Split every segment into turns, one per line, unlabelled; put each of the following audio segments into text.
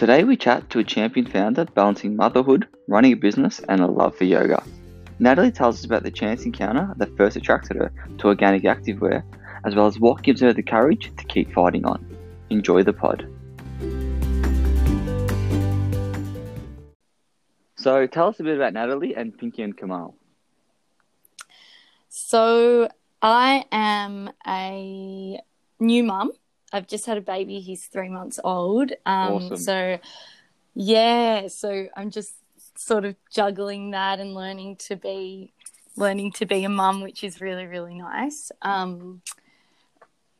Today we chat to a champion founder balancing motherhood, running a business, and a love for yoga. Natalie tells us about the chance encounter that first attracted her to organic activewear, as well as what gives her the courage to keep fighting on. Enjoy the pod. So tell us a bit about Natalie and Pinky and Kamal.
So I am a new mum. I've just had a baby. He's three months old. Um,
Awesome.
So yeah, so I'm just sort of juggling that and learning to be learning to be a mum, which is really really nice. Um,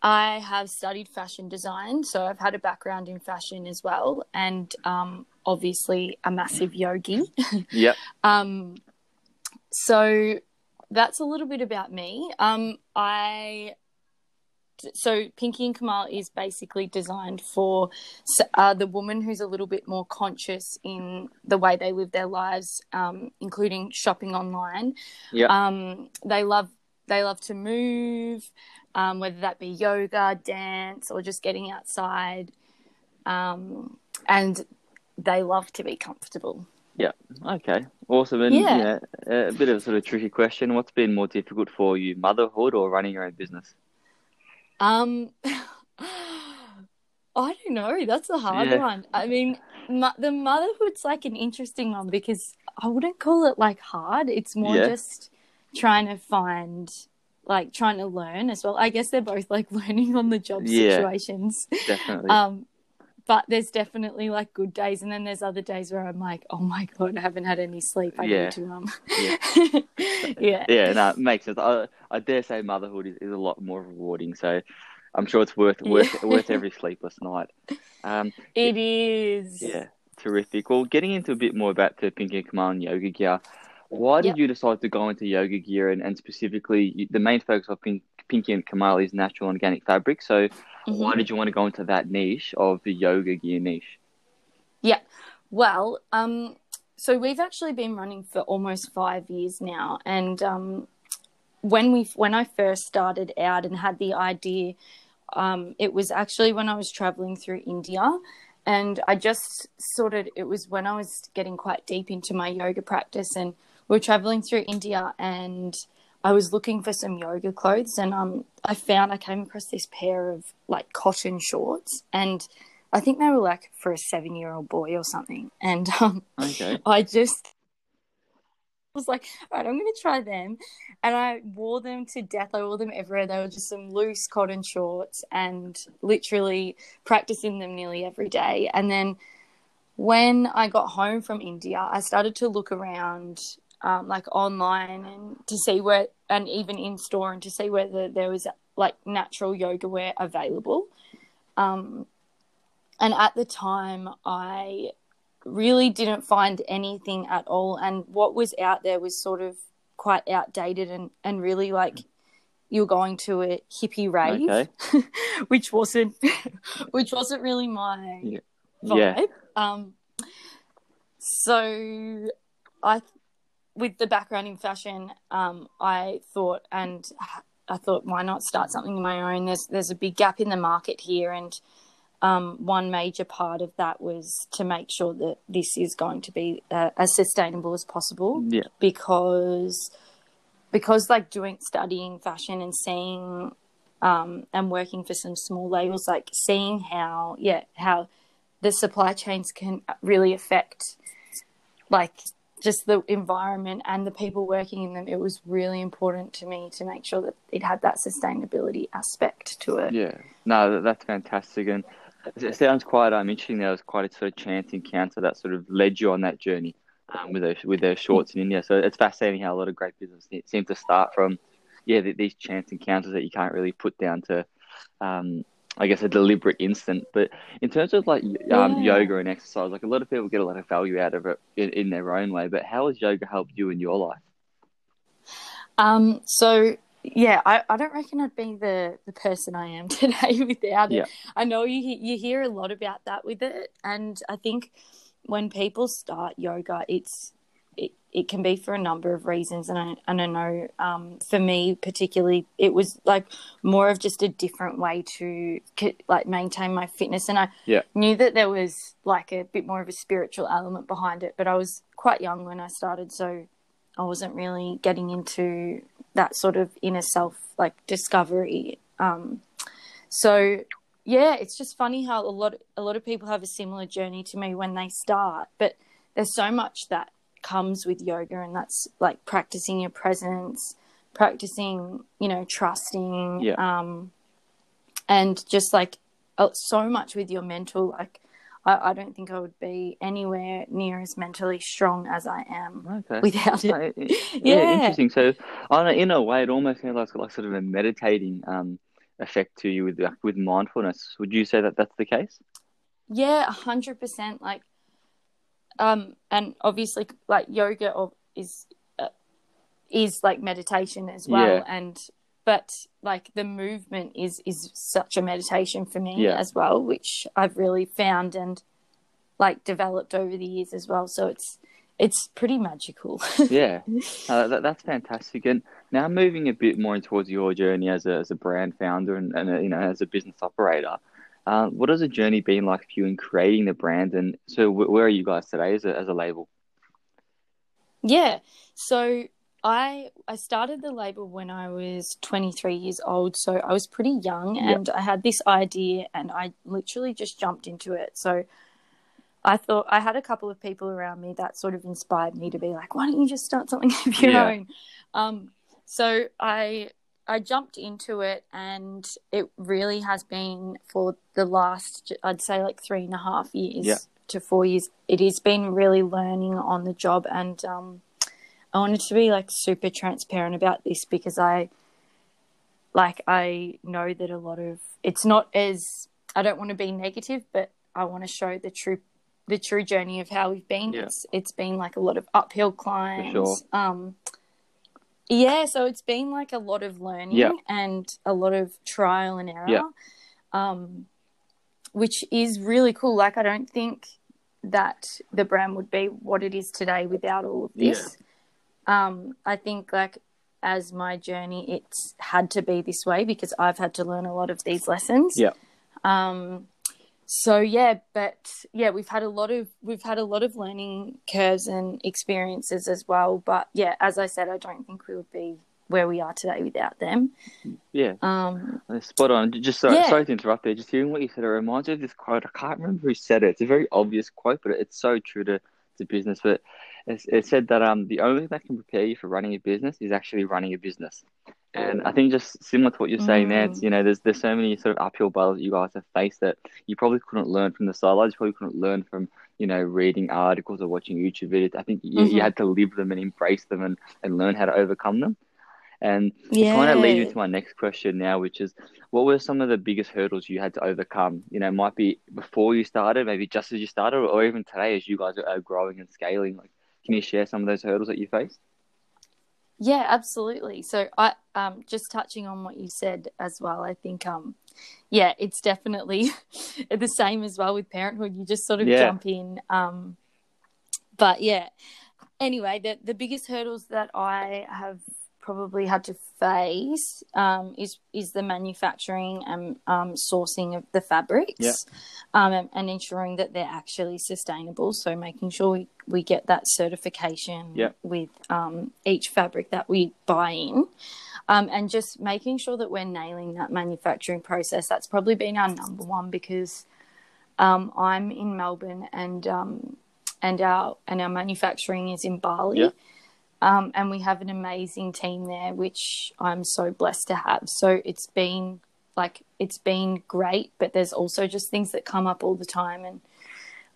I have studied fashion design, so I've had a background in fashion as well, and um, obviously a massive yogi.
Yep.
Um, so that's a little bit about me. Um, I so Pinky and Kamal is basically designed for uh, the woman who's a little bit more conscious in the way they live their lives, um, including shopping online.
Yep.
Um, they love they love to move, um, whether that be yoga, dance, or just getting outside, um, and they love to be comfortable. Yeah.
Okay. Awesome. And
Yeah.
yeah, a bit of a sort of tricky question. What's been more difficult for you, motherhood or running your own business?
Um, I don't know. That's a hard
Yeah.
one. I mean, mo- the motherhood's like an interesting one because I wouldn't call it like hard. It's more
Yeah.
just trying to find, like, trying to learn as well. I guess they're both like learning on the job
Yeah.
situations.
Definitely.
Um, but there's definitely like good days, and then there's other days where I'm like, oh my god, I haven't had any sleep. I
Yeah.
need to um,
Yeah.
yeah,
yeah, no, it makes sense. I, I dare say motherhood is, is a lot more rewarding. So I'm sure it's worth worth
Yeah.
worth every sleepless night. Um,
it is.
yeah, terrific. Well, getting into a bit more about the Pinky and Kamal and yoga gear. Why did
Yep.
you decide to go into yoga gear and, and specifically the main focus of Pink, Pinky and Kamal is natural organic fabric? So
Mhm.
why did you want to go into that niche of the yoga gear niche?
Yeah, well, um, so we've actually been running for almost five years now, and um, when we when I first started out and had the idea, um, it was actually when I was traveling through India, and I just sort of it was when I was getting quite deep into my yoga practice, and we're traveling through India, and I was looking for some yoga clothes, and um, I found I came across this pair of like cotton shorts, and I think they were like for a seven year old boy or something. And um,
Okay.
I just was like, all right, I'm going to try them. And I wore them to death. I wore them everywhere. They were just some loose cotton shorts and literally practicing them nearly every day. And then when I got home from India, I started to look around um, like online and to see where, and even in store, and to see whether there was like natural yoga wear available. Um, and at the time, I really didn't find anything at all. And what was out there was sort of quite outdated and, and really like you were going to a hippie rave,
Okay.
which wasn't which wasn't really my
Yeah.
vibe.
Yeah.
Um, so I, with the background in fashion, um, I thought, and I thought, why not start something of my own? There's there's a big gap in the market here, and um, one major part of that was to make sure that this is going to be uh, as sustainable as possible
Yeah.
because because like doing studying fashion and seeing um, and working for some small labels like seeing how yeah how the supply chains can really affect like just the environment and the people working in them it was really important to me to make sure that it had that sustainability aspect to it
Yeah, no, that's fantastic, and it sounds quite um interesting. There was quite a sort of chance encounter that sort of led you on that journey um, with those with their shorts in India. So it's fascinating how a lot of great businesses seem to start from, yeah, these chance encounters that you can't really put down to, um, I guess, a deliberate instant. But in terms of like um,
Yeah.
yoga and exercise, like a lot of people get a lot of value out of it in, in their own way. But how has yoga helped you in your life?
Um, so yeah, I, I don't reckon I'd be the, the person I am today without it.
Yeah.
I know you you hear a lot about that with it, and I think when people start yoga, it's it, can be for a number of reasons and I, and I know um, for me particularly it was like more of just a different way to like maintain my fitness and I
yeah.
knew that there was like a bit more of a spiritual element behind it but I was quite young when I started so I wasn't really getting into that sort of inner self like discovery um, so yeah it's just funny how a lot a lot of people have a similar journey to me when they start but there's so much that comes with yoga and that's like practicing your presence practicing you know trusting
yeah.
um and just like uh, so much with your mental like I, I, don't think I would be anywhere near as mentally strong as I am okay. without it. yeah.
yeah. interesting. So, on a, in a way, it almost sounds like, like sort of a meditating um, effect to you with with mindfulness. Would you say that that's the case?
Yeah, hundred percent. Like um, and obviously like yoga or is uh, is like meditation as well. Yeah. and but like the movement is is such a meditation for me yeah. as well which i've really found and like developed over the years as well. So it's it's pretty magical.
Yeah. Uh, that, that's fantastic. And now moving a bit more towards your journey as a, as a brand founder and, and a, you know as a business operator uh, what has the journey been like for you in creating the brand? And so, where are you guys today as a, as a label?
Yeah, so I I started the label when I was 23 years old, so I was pretty young, and yep. I had this idea, and I literally just jumped into it. So I thought I had a couple of people around me that sort of inspired me to be like, why don't you just start something of your yeah. own? Um, so I I jumped into it, and it really has been for the last, I'd say, like three and a half years
yeah.
to four years. It has been really learning on the job, and um, I wanted to be like super transparent about this because I, like, I know that a lot of it's not as I don't want to be negative, but I want to show the true the true journey of how we've been.
Yeah.
It's it's been like a lot of uphill climbs.
Sure.
Um, yeah, so it's been like a lot of learning
yep.
and a lot of trial and error,
yep.
um, which is really cool. Like, I don't think that the brand would be what it is today without all of this. Yeah. Um, I think, like, as my journey, it's had to be this way because I've had to learn a lot of these lessons.
Yeah.
Um, so yeah but yeah we've had a lot of we've had a lot of learning curves and experiences as well but yeah as i said i don't think we would be where we are today without them.
Yeah.
Um
spot on. Just sorry, yeah. sorry to interrupt there. Just hearing what you said it reminds me of this quote. I can't remember who said it. It's a very obvious quote but it's so true to, to business. But it, it said that um the only thing that can prepare you for running a business is actually running a business and I think just similar to what you're saying mm. there, it's, you know, there's there's so many sort of uphill battles that you guys have faced that you probably couldn't learn from the sidelines. You probably couldn't learn from, you know, reading articles or watching YouTube videos. I think you, mm-hmm. you had to live them and embrace them and, and learn how to overcome them. And yeah. kind of leads me to my next question now, which is what were some of the biggest hurdles you had to overcome? You know, might be before you started, maybe just as you started, or even today as you guys are growing and scaling. Like, can you share some of those hurdles that you faced?
Yeah, absolutely. So I um just touching on what you said as well, I think um yeah, it's definitely the same as well with parenthood. You just sort of yeah. jump in. Um but yeah. Anyway, the the biggest hurdles that I have probably had to face um, is is the manufacturing and um, sourcing of the fabrics,
yeah.
um, and, and, ensuring that they're actually sustainable. So making sure we, we get that certification
yeah.
with um, each fabric that we buy in, um, and just making sure that we're nailing that manufacturing process. That's probably been our number one because um, I'm in Melbourne and and our and our manufacturing is in Bali.
Yeah
um, and we have an amazing team there, which I'm so blessed to have. So it's been like it's been great, but there's also just things that come up all the time, and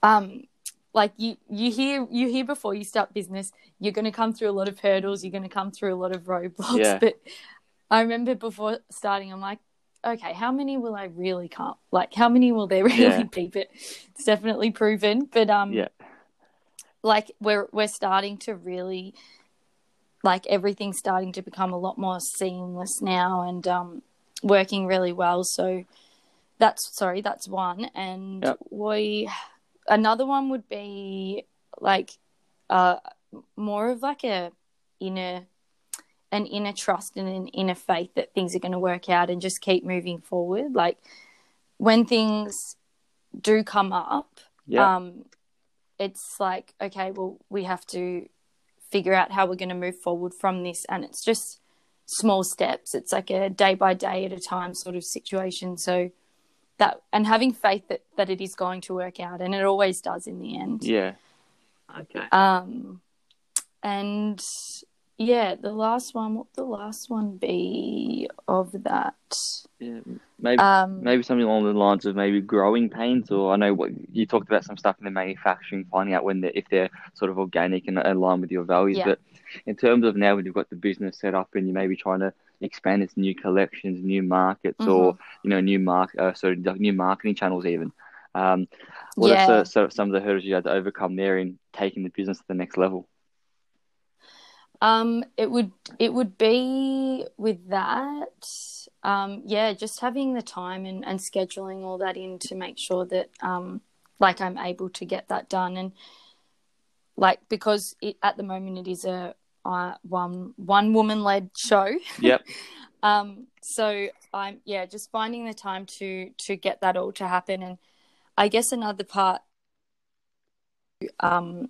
um, like you you hear you hear before you start business, you're going to come through a lot of hurdles, you're going to come through a lot of roadblocks.
Yeah.
But I remember before starting, I'm like, okay, how many will I really come? Like, how many will there really yeah. be? But it's definitely proven. But um,
yeah,
like we're we're starting to really like everything's starting to become a lot more seamless now and um, working really well. So that's sorry, that's one. And
yep.
we another one would be like uh, more of like a inner an inner trust and an inner faith that things are going to work out and just keep moving forward. Like when things do come up,
Yeah.
um, it's like, okay, well, we have to figure out how we're going to move forward from this. And it's just small steps. It's like a day by day at a time sort of situation. So that, and having faith that, that it is going to work out. And it always does in the end.
yeah. Okay.
Um, and yeah, the last one, what would the last one be of that?
Yeah. Maybe
Um,
maybe something along the lines of maybe growing pains, or I know what you talked about some stuff in the manufacturing, finding out when they're, if they're sort of organic and align with your values.
Yeah.
But in terms of now when you've got the business set up and you may be trying to expand into new collections, new markets,
Mm-hmm.
or you know new mark, uh, sorry, new marketing channels even. Um, what
Yeah.
are so, so, some of the hurdles you had to overcome there in taking the business to the next level?
Um, it would it would be with that. Um, yeah, just having the time and, and scheduling all that in to make sure that um, like I'm able to get that done and like because it, at the moment it is a uh, one one woman led show.
Yep.
Um, so I'm yeah, just finding the time to to get that all to happen, and I guess another part um,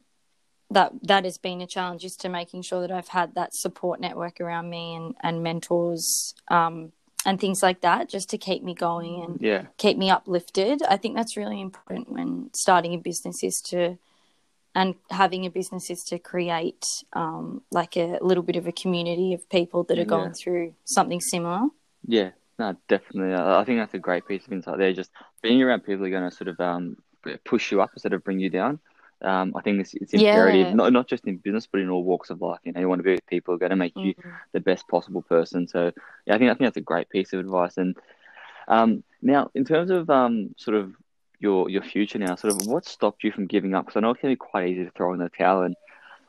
that that has been a challenge is to making sure that I've had that support network around me and and mentors um, and things like that, just to keep me going and
Yeah.
keep me uplifted. I think that's really important when starting a business is to and having a business is to create um, like a little bit of a community of people that are going
Yeah.
through something similar.
Yeah, no, definitely. I think that's a great piece of insight there. Just being around people who are going to sort of um, push you up instead of bring you down. Um, I think it's, it's
Yeah.
imperative, not not just in business, but in all walks of life. You know, you want to be with people who are going to make you
Mhm.
the best possible person. So, yeah, I think I think that's a great piece of advice. And um, now, in terms of um, sort of your your future now, sort of what stopped you from giving up? Because I know it can be quite easy to throw in the towel, and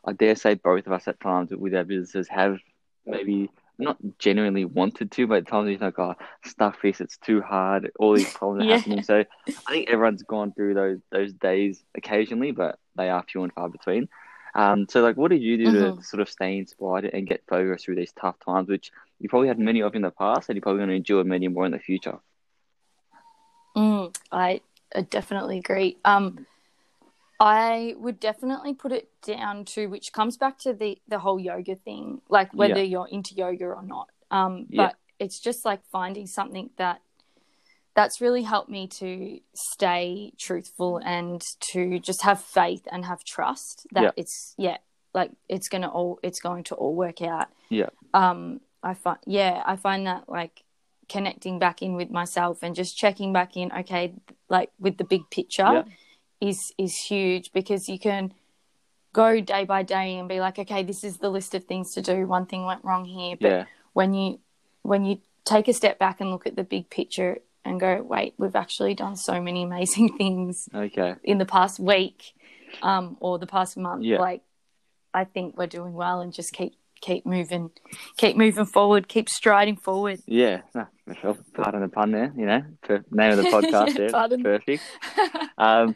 I dare say both of us at times with our businesses have maybe not genuinely wanted to, but at times you think, oh, stuff this, it's too hard, all these problems are
Yeah.
happening. So I think everyone's gone through those those days occasionally, but they are few and far between. Um, so like, what did you do to
Mhm.
sort of stay inspired and get focused through these tough times, which you probably had many of in the past, and you're probably going to endure many more in the future?
Mm, I, I definitely agree. Um, I would definitely put it down to which comes back to the the whole yoga thing, like whether
Yeah.
you're into yoga or not. Um,
Yeah.
but it's just like finding something that that's really helped me to stay truthful and to just have faith and have trust that
Yeah.
it's yeah like it's gonna all it's going to all work out
Yeah.
um i find yeah i find that like connecting back in with myself and just checking back in okay like with the big picture
Yeah.
is is huge because you can go day by day and be like okay this is the list of things to do one thing went wrong here but
Yeah,
when you when you take a step back and look at the big picture and go wait we've actually done so many amazing things
okay,
in the past week um, or the past month
Yeah.
like i think we're doing well and just keep keep moving keep moving forward keep striding forward
yeah. No, Michelle, pardon the pun there. You know, per, name of the podcast
Yeah,
there, perfect. Um,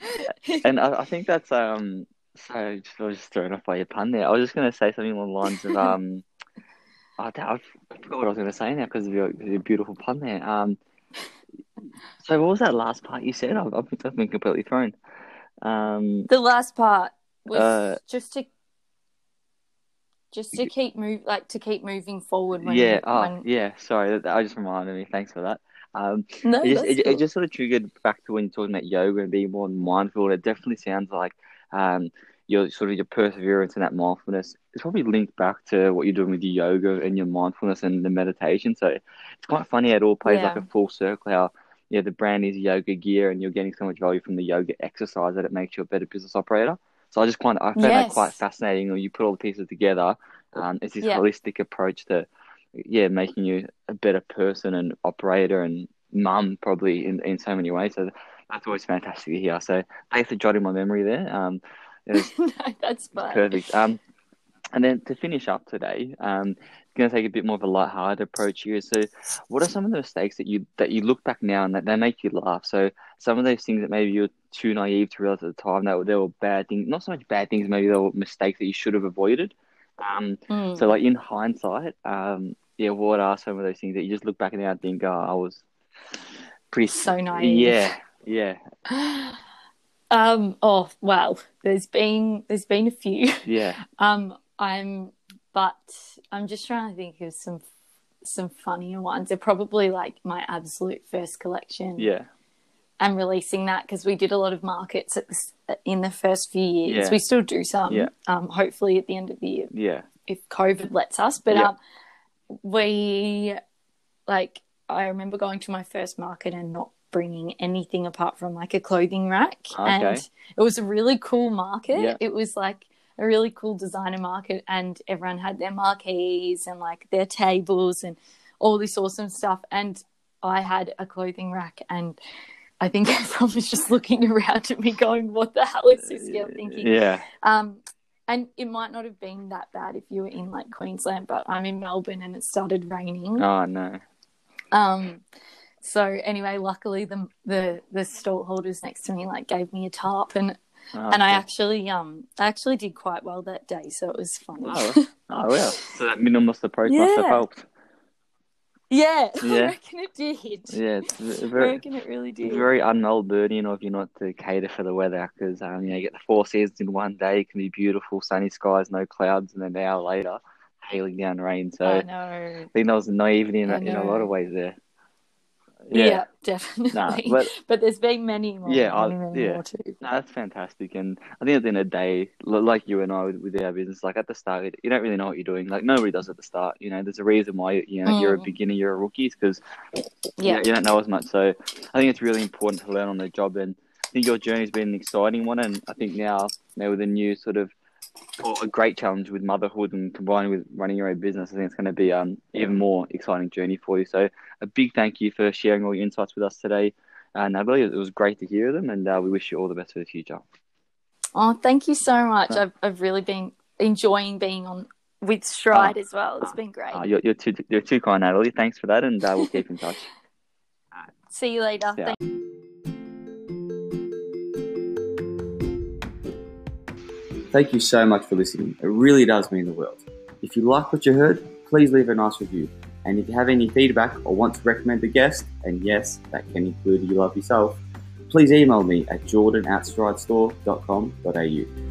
and I, I think that's um. So I was just thrown off by your pun there. I was just going to say something along the lines of um. I, I forgot what I was going to say now because of your, your beautiful pun there. Um. So what was that last part you said? I've, I've been, completely thrown. Um.
the last part was
Uh,
just to just to keep move like to keep moving forward when
yeah. Oh,
when
yeah. Sorry, that, that just reminded me. Thanks for that. Um.
no
it just, it,
cool.
it just sort of triggered back to when you're talking about yoga and being more mindful. It definitely sounds like um, your sort of your perseverance and that mindfulness is probably linked back to what you're doing with your yoga and your mindfulness and the meditation. So it's quite funny how it all plays like a full circle. How yeah, the brand is yoga gear, and you're getting so much value from the yoga exercise that it makes you a better business operator. So I just find I found that quite fascinating. When you put all the pieces together, um, it's this
Yeah.
holistic approach to yeah, making you a better person and operator and mum probably in, in so many ways. So that's always fantastic to hear. So thanks for jotting my memory there. Um,
no, that's fine
perfect. Um, and then to finish up today, um, going to take a bit more of a light-hearted approach here. So, what are some of the mistakes that you that you look back now and that they make you laugh? So, some of those things that maybe you're too naive to realize at the time that they were bad things, not so much bad things, maybe they were mistakes that you should have avoided. Um,
Mm.
So, like in hindsight, um, yeah, what are some of those things that you just look back now and think, oh, I was pretty
So naive.
Yeah, yeah,
um. Oh well, there's been there's been a few.
yeah,
Um. I'm, but I'm just trying to think of some some funnier ones. They're probably like my absolute first collection.
yeah,
and releasing that because we did a lot of markets at this, in the first few years.
Yeah.
We still do some.
Yeah.
Um, hopefully at the end of the year
yeah,
if COVID lets us. But
Yeah.
um, we like I remember going to my first market and not bringing anything apart from like a clothing rack,
Okay.
and it was a really cool market.
Yeah.
It was like a really cool designer market, and everyone had their marquees and like their tables and all this awesome stuff. And I had a clothing rack and. I think everyone was just looking around at me, going, "What the hell is this?" girl thinking,
yeah,
um, and it might not have been that bad if you were in like Queensland, but I'm in Melbourne and it started raining.
oh no,
Um, so anyway, luckily the the the stall holders next to me like gave me a tarp and
oh,
and I actually um I actually did quite well that day, so it was funny.
Oh, oh well, so that minimalist approach must have
Yeah.
helped.
yeah, I
Yeah.
reckon it did.
Yeah, it's v-
I
very,
reckon it really did.
it's very un-Melburnian of you not to cater for the weather because um, you know you get the four seasons in one day. It can be beautiful, sunny skies, no clouds, and then an hour later, hailing down rain. So
I
I think that was naivety in, in a lot of ways there.
Yeah, definitely.
Nah, but
but there's been many more.
Yeah, I-
many, many
yeah.
more too.
No, that's fantastic. And I think at the end of the day, like you and I with, with our business, like at the start, you don't really know what you're doing. Like nobody does at the start. You know, there's a reason why you know you're a
Mm.
beginner, you're a rookie, because
Yeah.
you, you don't know as much. So I think it's really important to learn on the job. And I think your journey's been an exciting one. And I think now, now with a new sort of a great challenge with motherhood and combined with running your own business, I think it's going to be um even more exciting journey for you. So a big thank you for sharing all your insights with us today. And I believe it was great to hear them, and uh, we wish you all the best for the future.
Oh, thank you so much. I've, I've really been enjoying being on with Stride as well. It's been great.
Uh, you're, you're too you're too kind, Natalie. Thanks for that, and uh, we'll keep in touch.
See you later.
Yeah.
Thank you so much for listening. It really does mean the world. If you like what you heard, please leave a nice review. And if you have any feedback or want to recommend a guest, and yes, that can include you love yourself, please email me at jordan at stridestore.com.au.